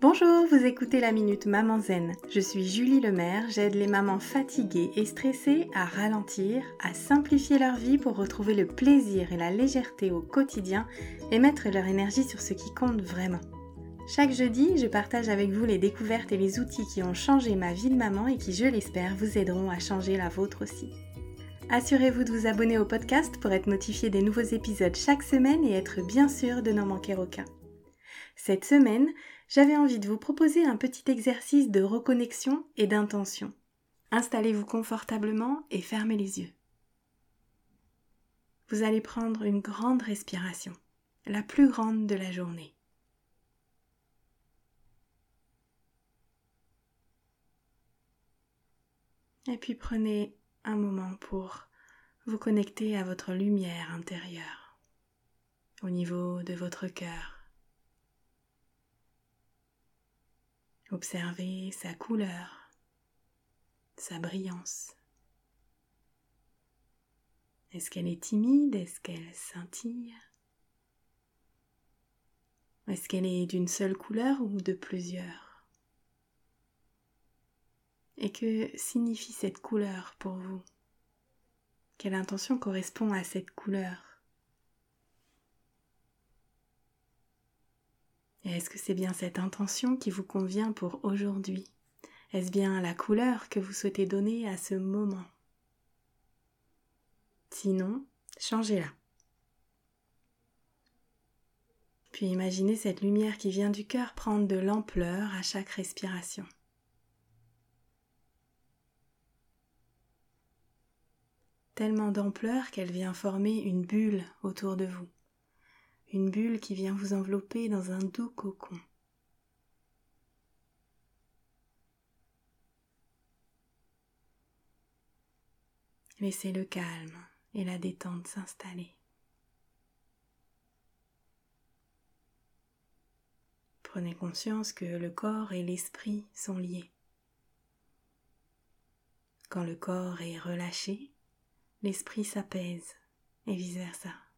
Bonjour, vous écoutez la Minute Maman Zen. Je suis Julie Lemaire, j'aide les mamans fatiguées et stressées à ralentir, à simplifier leur vie pour retrouver le plaisir et la légèreté au quotidien et mettre leur énergie sur ce qui compte vraiment. Chaque jeudi, je partage avec vous les découvertes et les outils qui ont changé ma vie de maman et qui, je l'espère, vous aideront à changer la vôtre aussi. Assurez-vous de vous abonner au podcast pour être notifié des nouveaux épisodes chaque semaine et être bien sûr de n'en manquer aucun. Cette semaine, j'avais envie de vous proposer un petit exercice de reconnexion et d'intention. Installez-vous confortablement et fermez les yeux. Vous allez prendre une grande respiration, la plus grande de la journée. Et puis prenez un moment pour vous connecter à votre lumière intérieure, au niveau de votre cœur. Observez sa couleur, sa brillance. Est-ce qu'elle est timide? Est-ce qu'elle scintille? Est-ce qu'elle est d'une seule couleur ou de plusieurs? Et que signifie cette couleur pour vous? Quelle intention correspond à cette couleur? Est-ce que c'est bien cette intention qui vous convient pour aujourd'hui? Est-ce bien la couleur que vous souhaitez donner à ce moment? Sinon, changez-la. Puis imaginez cette lumière qui vient du cœur prendre de l'ampleur à chaque respiration. Tellement d'ampleur qu'elle vient former une bulle autour de vous une bulle qui vient vous envelopper dans un doux cocon. Laissez le calme et la détente s'installer. Prenez conscience que le corps et l'esprit sont liés. Quand le corps est relâché, l'esprit s'apaise et vice-versa.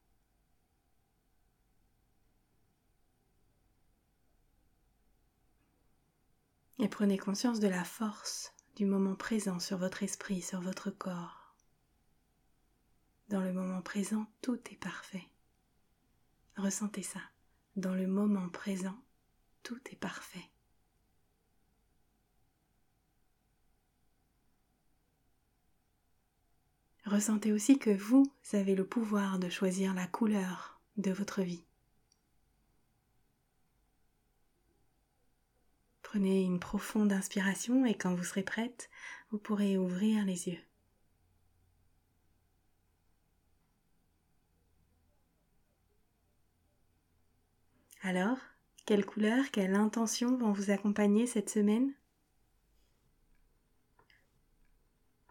Et prenez conscience de la force du moment présent sur votre esprit, sur votre corps. Dans le moment présent, tout est parfait. Ressentez ça. Dans le moment présent, tout est parfait. Ressentez aussi que vous avez le pouvoir de choisir la couleur de votre vie. Prenez une profonde inspiration et quand vous serez prête, vous pourrez ouvrir les yeux. Alors, quelle couleur, quelle intention vont vous accompagner cette semaine?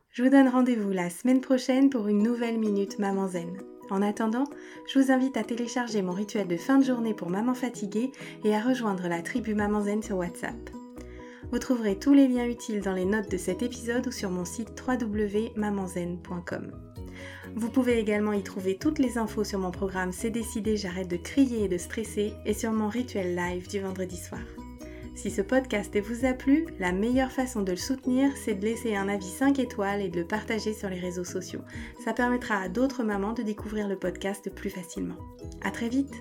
Je vous donne rendez-vous la semaine prochaine pour une nouvelle Minute Maman Zen. En attendant, je vous invite à télécharger mon rituel de fin de journée pour maman fatiguée et à rejoindre la tribu Maman Zen sur WhatsApp. Vous trouverez tous les liens utiles dans les notes de cet épisode ou sur mon site www.mamanzen.com. Vous pouvez également y trouver toutes les infos sur mon programme C'est décidé, j'arrête de crier et de stresser et sur mon rituel live du vendredi soir. Si ce podcast vous a plu, la meilleure façon de le soutenir, c'est de laisser un avis 5 étoiles et de le partager sur les réseaux sociaux. Ça permettra à d'autres mamans de découvrir le podcast plus facilement. À très vite!